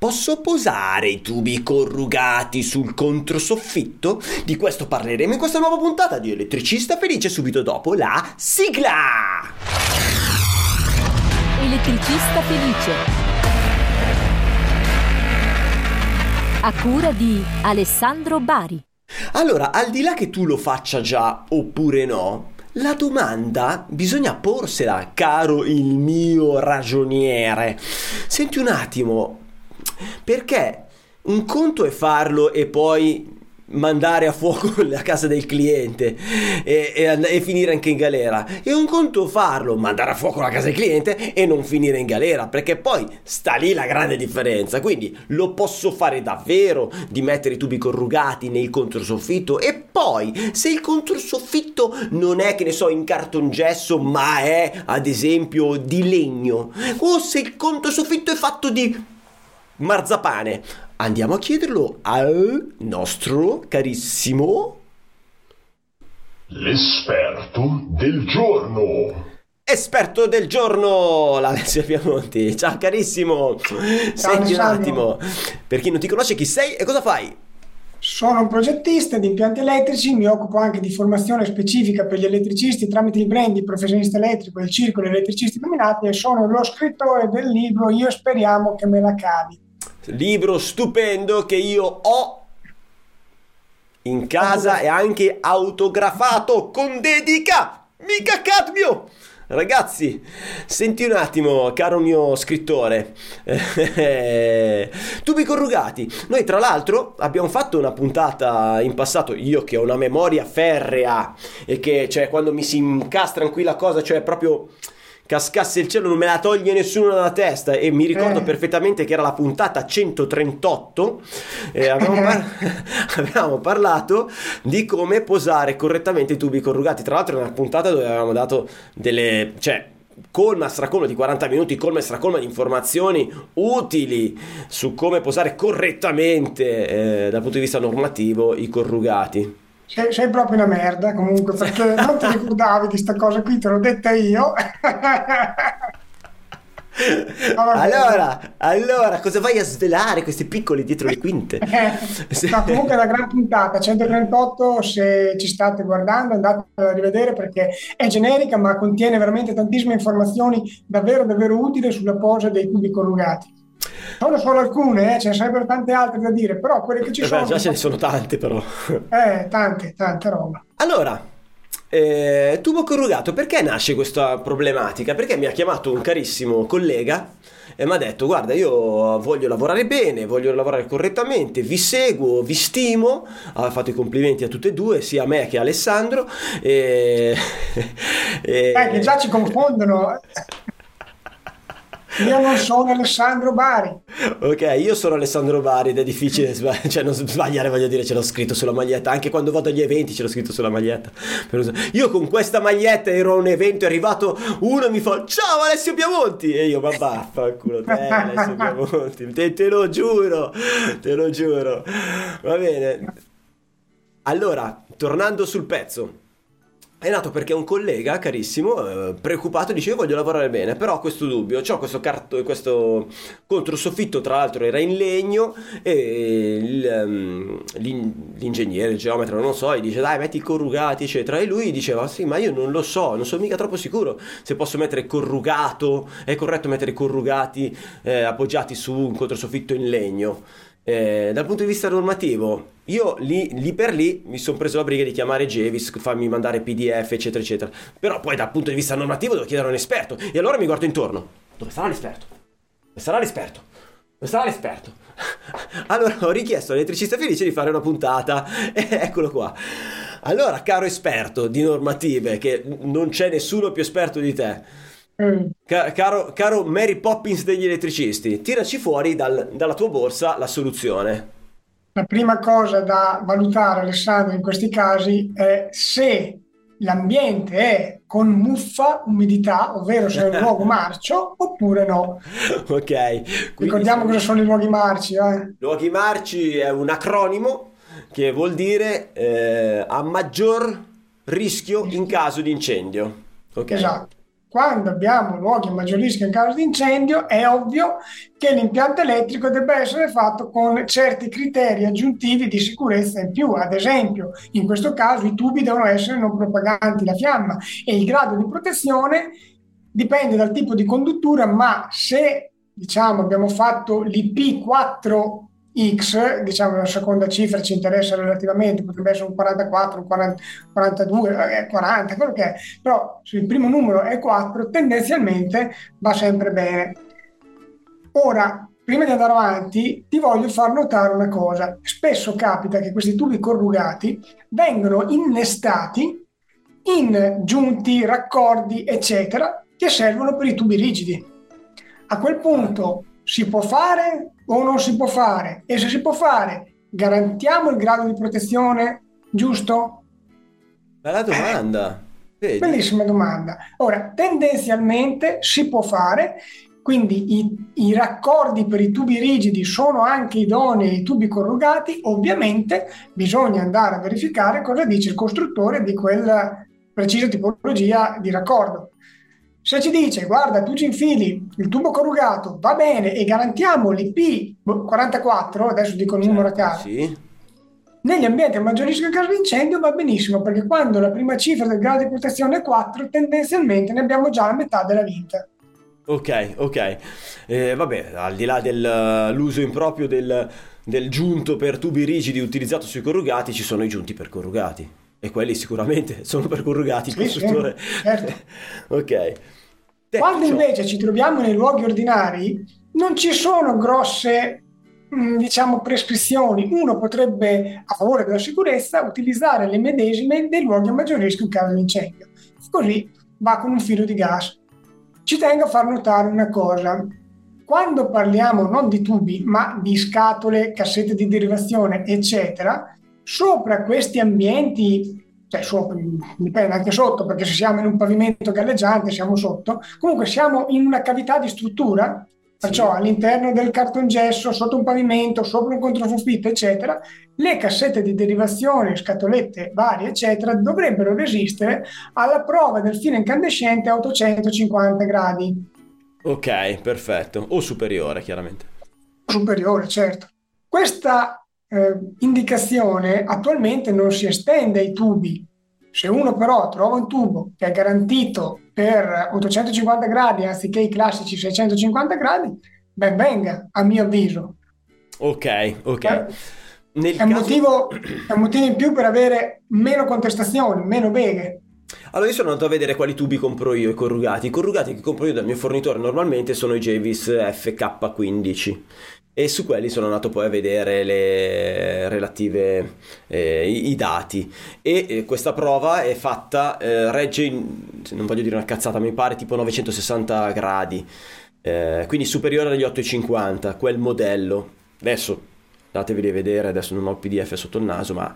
Posso posare i tubi corrugati sul controsoffitto? Di questo parleremo in questa nuova puntata di Elettricista Felice subito dopo la sigla! Elettricista Felice. A cura di Alessandro Bari. Allora, al di là che tu lo faccia già oppure no, la domanda bisogna porsela, caro il mio ragioniere. Senti un attimo, perché un conto è farlo e poi mandare a fuoco la casa del cliente e, e, e, finire anche in galera. E un conto farlo mandare a fuoco la casa del cliente e non finire in galera perché poi sta lì la grande differenza. Quindi lo posso fare davvero di mettere i tubi corrugati nel controsoffitto e poi se il controsoffitto non è che ne so in cartongesso ma è ad esempio di legno o se il controsoffitto è fatto di marzapane. Andiamo a chiederlo al nostro carissimo... L'esperto del giorno. Esperto del giorno, l'Alessio Piamonti. Ciao carissimo. Ciao, Senti un attimo, per chi non ti conosce chi sei e cosa fai? Sono un progettista di impianti elettrici, mi occupo anche di formazione specifica per gli elettricisti tramite i brand di professionista elettrico e il circolo elettricisti nominati e sono lo scrittore del libro Io speriamo che me la cavi libro stupendo che io ho in casa e anche autografato con dedica. Mica cadmio! Ragazzi, senti un attimo, caro mio scrittore, tubi corrugati. Noi tra l'altro abbiamo fatto una puntata in passato, io che ho una memoria ferrea e che cioè quando mi si incastra in qui la cosa, cioè proprio cascasse il cielo non me la toglie nessuno dalla testa e mi ricordo eh. perfettamente che era la puntata 138 e avevamo, par- avevamo, parlato di come posare correttamente i tubi corrugati tra l'altro è una puntata dove avevamo dato delle cioè colma stracolma di 40 minuti, colma e stracolma di informazioni utili su come posare correttamente eh, dal punto di vista normativo i corrugati. Sei, sei, proprio una merda comunque perché non ti ricordavi di sta cosa qui, te l'ho detta io. allora, allora, cosa vai a svelare questi piccoli dietro le quinte? no, comunque è una gran puntata, 138 se ci state guardando andate a rivedere perché è generica ma contiene veramente tantissime informazioni davvero davvero utili sulla posa dei cubi corrugati. Sono solo alcune, eh? ce ne sarebbero tante altre da dire, però quelle che ci eh sono... Beh, già ce ne sono tante però. Eh, tante, tante roba. Allora, eh, tubo corrugato, perché nasce questa problematica? Perché mi ha chiamato un carissimo collega e mi ha detto guarda io voglio lavorare bene, voglio lavorare correttamente, vi seguo, vi stimo, ha fatto i complimenti a tutte e due, sia a me che a Alessandro e... e... Eh, che già ci confondono. Io non sono Alessandro Bari. Ok, io sono Alessandro Bari ed è difficile sbag- cioè non sbagliare, voglio dire, ce l'ho scritto sulla maglietta. Anche quando vado agli eventi ce l'ho scritto sulla maglietta. Io con questa maglietta ero a un evento, è arrivato uno e mi fa ciao Alessio Piamonti e io ma vaffanculo te Alessio Piamonti, te, te lo giuro, te lo giuro. Va bene. Allora, tornando sul pezzo è nato perché un collega carissimo, eh, preoccupato, dice io voglio lavorare bene, però ho questo dubbio, ho questo, carto, questo controsoffitto, tra l'altro era in legno e il, um, l'ingegnere, il geometra, non so, gli dice dai metti i corrugati eccetera e lui diceva sì ma io non lo so, non sono mica troppo sicuro se posso mettere corrugato, è corretto mettere corrugati eh, appoggiati su un controsoffitto in legno. Eh, dal punto di vista normativo, io lì, lì per lì mi sono preso la briga di chiamare Jevis, farmi mandare PDF, eccetera, eccetera. Però poi dal punto di vista normativo devo chiedere a un esperto. E allora mi guardo intorno. Dove sarà l'esperto? Dove sarà l'esperto? Dove sarà l'esperto? allora ho richiesto all'elettricista felice di fare una puntata. E eccolo qua. Allora, caro esperto di normative, che non c'è nessuno più esperto di te Mm. caro, caro, Mary Poppins degli elettricisti, tiraci fuori dal, dalla tua borsa la soluzione. La prima cosa da valutare, Alessandro, in questi casi è se l'ambiente è con muffa, umidità, ovvero se è un luogo marcio oppure no. Ok. Ricordiamo cosa sono i luoghi marci. Eh? Luoghi marci è un acronimo che vuol dire eh, a maggior rischio in caso di incendio. Okay. Esatto. Quando abbiamo luoghi a maggior rischio in caso di incendio, è ovvio che l'impianto elettrico debba essere fatto con certi criteri aggiuntivi di sicurezza in più. Ad esempio, in questo caso i tubi devono essere non propaganti la fiamma e il grado di protezione dipende dal tipo di conduttura, ma se diciamo abbiamo fatto l'IP4 X, diciamo la seconda cifra ci interessa relativamente, potrebbe essere un 44, un 40, 42, 40, quello che è, però se il primo numero è 4 tendenzialmente va sempre bene. Ora, prima di andare avanti, ti voglio far notare una cosa. Spesso capita che questi tubi corrugati vengono innestati in giunti, raccordi, eccetera, che servono per i tubi rigidi. A quel punto si può fare o non si può fare? E se si può fare, garantiamo il grado di protezione giusto? Bella domanda. Eh, bellissima domanda. Ora, tendenzialmente si può fare, quindi i, i, raccordi per i tubi rigidi sono anche idonei ai tubi corrugati, ovviamente bisogna andare a verificare cosa dice il costruttore di quella precisa tipologia di raccordo. Se ci dice, guarda, tu ci infili il tubo corrugato, va bene, e garantiamo l'IP44, adesso dico il numero a Certo, caso, sì. negli ambienti a maggior rischio di caso di incendio va benissimo, perché quando la prima cifra del grado di protezione è 4, tendenzialmente ne abbiamo già la metà della vinta. Ok, ok. Eh, vabbè, al di là dell'uso improprio del, del giunto per tubi rigidi utilizzato sui corrugati, ci sono i giunti per corrugati. E quelli sicuramente sono per corrugati. Il costruttore. certo. ok. Detto Quando ciò- invece ci troviamo nei luoghi ordinari, non ci sono grosse mh, diciamo prescrizioni. Uno potrebbe, a favore della sicurezza, utilizzare le medesime dei luoghi a maggior rischio in caso di incendio. Così va con un filo di gas. Ci tengo a far notare una cosa. Quando parliamo non di tubi, ma di scatole, cassette di derivazione, eccetera, sopra questi ambienti, cioè sopra, dipende anche sotto, perché se siamo in un pavimento galleggiante siamo sotto, comunque siamo in una cavità di struttura, perciò Sì. all'interno del cartongesso, sotto un pavimento, sopra un controsoffitto, eccetera, le cassette di derivazione, scatolette varie, eccetera, dovrebbero resistere alla prova del filo incandescente a 850 gradi Ok, perfetto. O superiore, chiaramente. superiore, certo. Questa eh, indicazione attualmente non si estende ai tubi. Se uno però trova un tubo che è garantito per 850 gradi anziché i classici 650 gradi, ben venga, a mio avviso. Ok, ok. Eh, Nel È un, caso- motivo, è un motivo in più per avere meno contestazioni, meno beghe. Allora io sono andato a vedere quali tubi compro io, i corrugati. I corrugati che compro io dal mio fornitore normalmente sono i Javis FK15 e su quelli sono andato poi a vedere le relative eh, i, i dati. E eh, questa prova è fatta eh, regge in, non voglio dire una cazzata mi pare tipo 960 gradi eh, quindi superiore agli 850 quel modello. Adesso datevi a vedere adesso non ho il pdf sotto il naso ma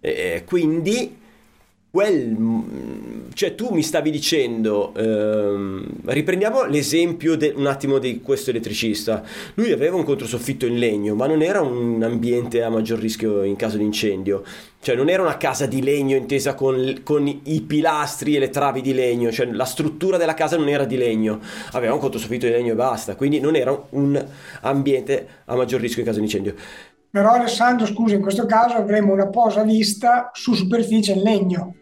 eh, quindi quel, cioè tu mi stavi dicendo, ehm, riprendiamo l'esempio de- un attimo di questo elettricista. Lui aveva un controsoffitto in legno, ma non era un ambiente a maggior rischio in caso di incendio. Cioè non era una casa di legno intesa con, con i pilastri e le travi di legno, cioè la struttura della casa non era di legno, aveva un controsoffitto di legno e basta, quindi non era un ambiente a maggior rischio in caso di incendio. Però Alessandro, scusa, in questo caso avremo una posa vista su superficie in legno.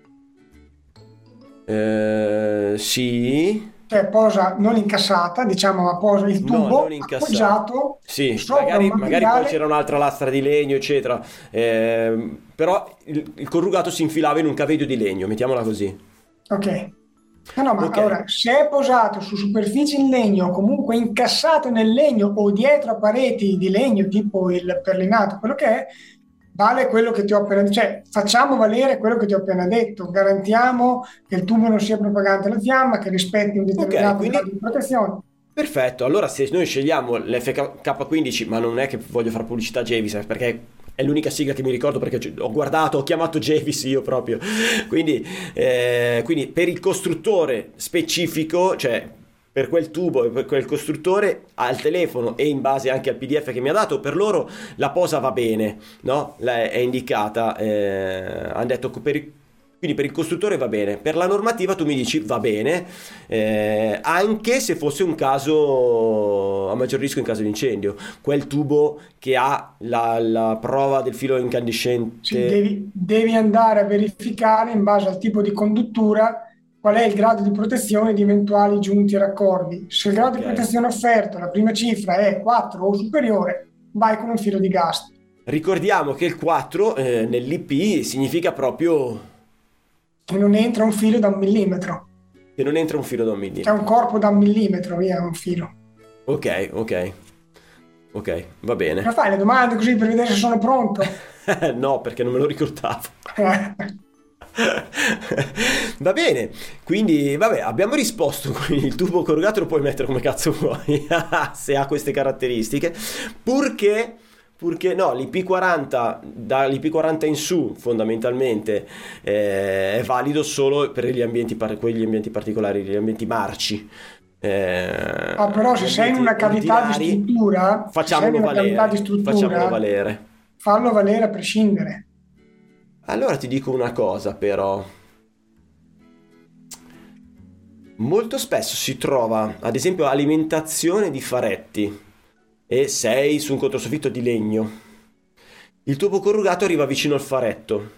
Eh, sì, cioè posa non incassata, diciamo, ma posa il No, tubo non incassato. appoggiato Sì, magari, magari poi c'era un'altra lastra di legno, eccetera. Ehm, però il, il corrugato si infilava in un cavedio di legno, mettiamola così. Ok. No, no, ma Ok. allora, se è posato su superficie in legno, comunque incassato nel legno o dietro a pareti di legno, tipo il perlinato, quello che è, vale quello che ti ho appena detto. Cioè, facciamo valere quello che ti ho appena detto. Garantiamo che il tubo non sia propagante alla fiamma, che rispetti un determinato quindi- grado di protezione. Perfetto, allora se noi scegliamo l'FK15, ma non è che voglio fare pubblicità a Javis, eh, perché è l'unica sigla che mi ricordo perché ho guardato, ho chiamato Javis io proprio. Quindi, eh, quindi per il costruttore specifico, cioè per quel tubo e per quel costruttore al telefono e in base anche al PDF che mi ha dato, per loro la posa va bene, no? La- è indicata, eh, hanno detto per il Quindi per il costruttore va bene, per la normativa tu mi dici va bene, eh, anche se fosse un caso a maggior rischio in caso di incendio. Quel tubo che ha la, la prova del filo incandescente. Sì, devi, devi andare a verificare in base al tipo di conduttura qual è il grado di protezione di eventuali giunti e raccordi. Se il grado Ok. di protezione offerto, la prima cifra è 4 o superiore, vai con un filo di gas. Ricordiamo che il 4 eh, nell'IP significa proprio Che non entra un filo da un millimetro. che non entra un filo da un C'è millimetro. un corpo da un millimetro, via, un filo. Ok, ok. Ok, va bene. Ma fai le domande così per vedere se sono pronto? no, perché non me lo ricordavo. Va bene, quindi vabbè, abbiamo risposto, quindi il tubo corrugato lo puoi mettere come cazzo vuoi, se ha queste caratteristiche, purché, purché no, l'IP40, dall'IP40 in su fondamentalmente eh, è valido solo per gli ambienti, par- quegli ambienti particolari, gli ambienti marci. Eh, Ah, però se sei in una cavità di struttura, facciamolo valere, facciamolo valere. fallo valere a prescindere. Allora ti dico una cosa però. Molto spesso si trova, ad esempio, alimentazione di faretti e sei su un controsoffitto di legno. Il tubo corrugato arriva vicino al faretto.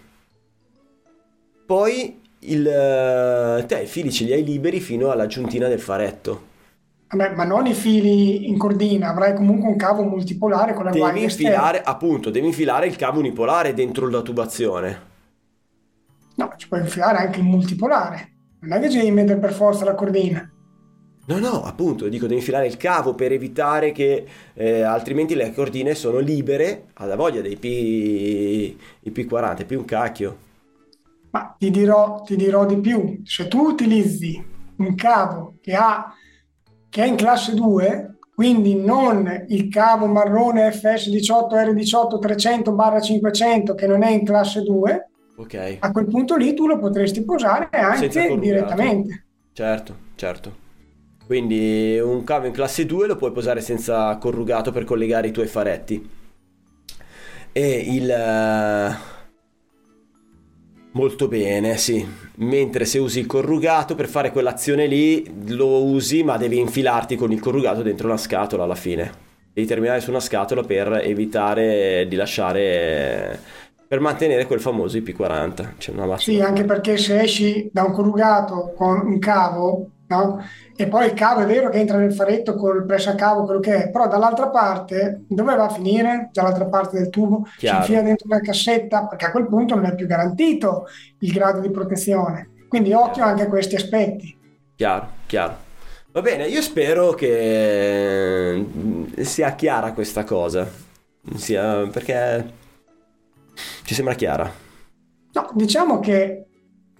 Poi il, eh, te i fili ce li hai liberi fino alla giuntina del faretto. Vabbè, ma non i fili in cordina, avrai comunque un cavo multipolare con la Devi esterna. infilare, appunto, devi infilare il cavo unipolare dentro la tubazione. No, ci puoi infilare anche il multipolare. Non è che ci devi mettere per forza la cordina. No, no, appunto, dico, devi infilare il cavo per evitare che eh, altrimenti le cordine sono libere alla voglia dei P, i P40, più un cacchio. Ma ti dirò, ti dirò di più. Se tu utilizzi un cavo che, ha, che è in classe 2, quindi non il cavo marrone FS18R18 300-500 che non è in classe 2, Ok, a quel punto lì tu lo potresti posare anche direttamente. certo, certo. Quindi un cavo in classe 2 lo puoi posare senza corrugato per collegare i tuoi faretti. E il... Molto bene, sì. Mentre se usi il corrugato per fare quell'azione lì lo usi, ma devi infilarti con il corrugato dentro una scatola alla fine. Devi terminare su una scatola per evitare di lasciare per mantenere quel famoso IP40. C'è una massima. Sì, anche perché se esci da un corrugato con un cavo, no? E poi il cavo è vero che entra nel faretto col pressacavo, quello che è, però dall'altra parte, dove va a finire? Dall'altra parte del tubo, Chiaro. si infila dentro una cassetta, perché a quel punto non è più garantito il grado di protezione. Quindi occhio anche a questi aspetti. Chiaro, chiaro. Va bene, io spero che mm, sia chiara questa cosa. Sia perché ci sembra chiara. No, diciamo che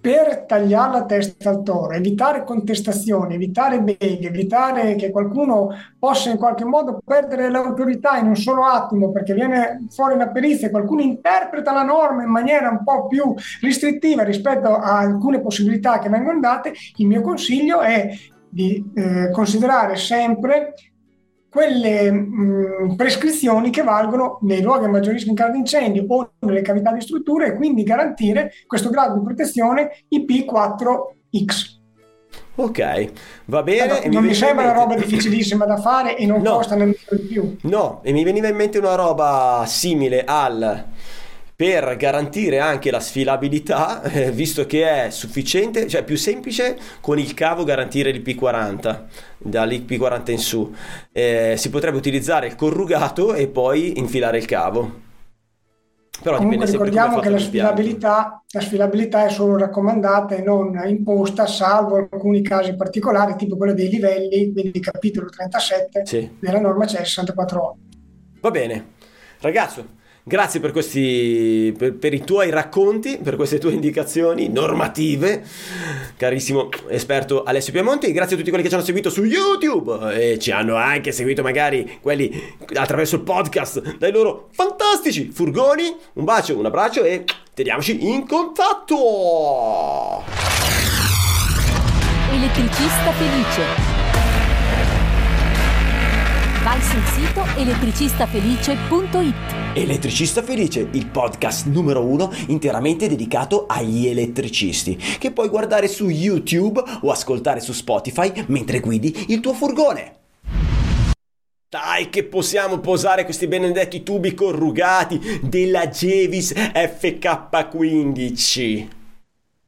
per tagliare la testa al toro, evitare contestazioni, evitare beghe, evitare che qualcuno possa in qualche modo perdere l'autorità in un solo attimo perché viene fuori una perizia e qualcuno interpreta la norma in maniera un po' più restrittiva rispetto a alcune possibilità che vengono date, il mio consiglio è di eh, considerare sempre quelle mh, prescrizioni che valgono nei luoghi a maggior rischio in caso di incendio o nelle cavità di strutture e quindi garantire questo grado di protezione IP4X. Ok, va bene. Allora, mi non mi veniva sembra in una roba mente- difficilissima da fare e non No. costa nemmeno di più. No, e mi veniva in mente una roba simile al per garantire anche la sfilabilità, eh, visto che è sufficiente, cioè più semplice con il cavo garantire l'IP40, dall'IP40 in su. Eh, si potrebbe utilizzare il corrugato e poi infilare il cavo. Però Comunque ricordiamo che la sfilabilità, la sfilabilità è solo raccomandata e non imposta, salvo alcuni casi particolari, tipo quello dei livelli, quindi capitolo 37 Sì. della norma CE 64 Va bene, ragazzo, grazie per questi, per, per i tuoi racconti, per queste tue indicazioni normative, carissimo esperto Alessio Piemonte, e grazie a tutti quelli che ci hanno seguito su YouTube e ci hanno anche seguito magari quelli attraverso il podcast dai loro fantastici furgoni. Un bacio, un abbraccio e teniamoci in contatto! Elettricista felice. Vai sul sito elettricistafelice.it. Elettricista Felice, il podcast numero uno interamente dedicato agli elettricisti, che puoi guardare su YouTube o ascoltare su Spotify mentre guidi il tuo furgone. Dai che possiamo posare questi benedetti tubi corrugati della Jevis FK15.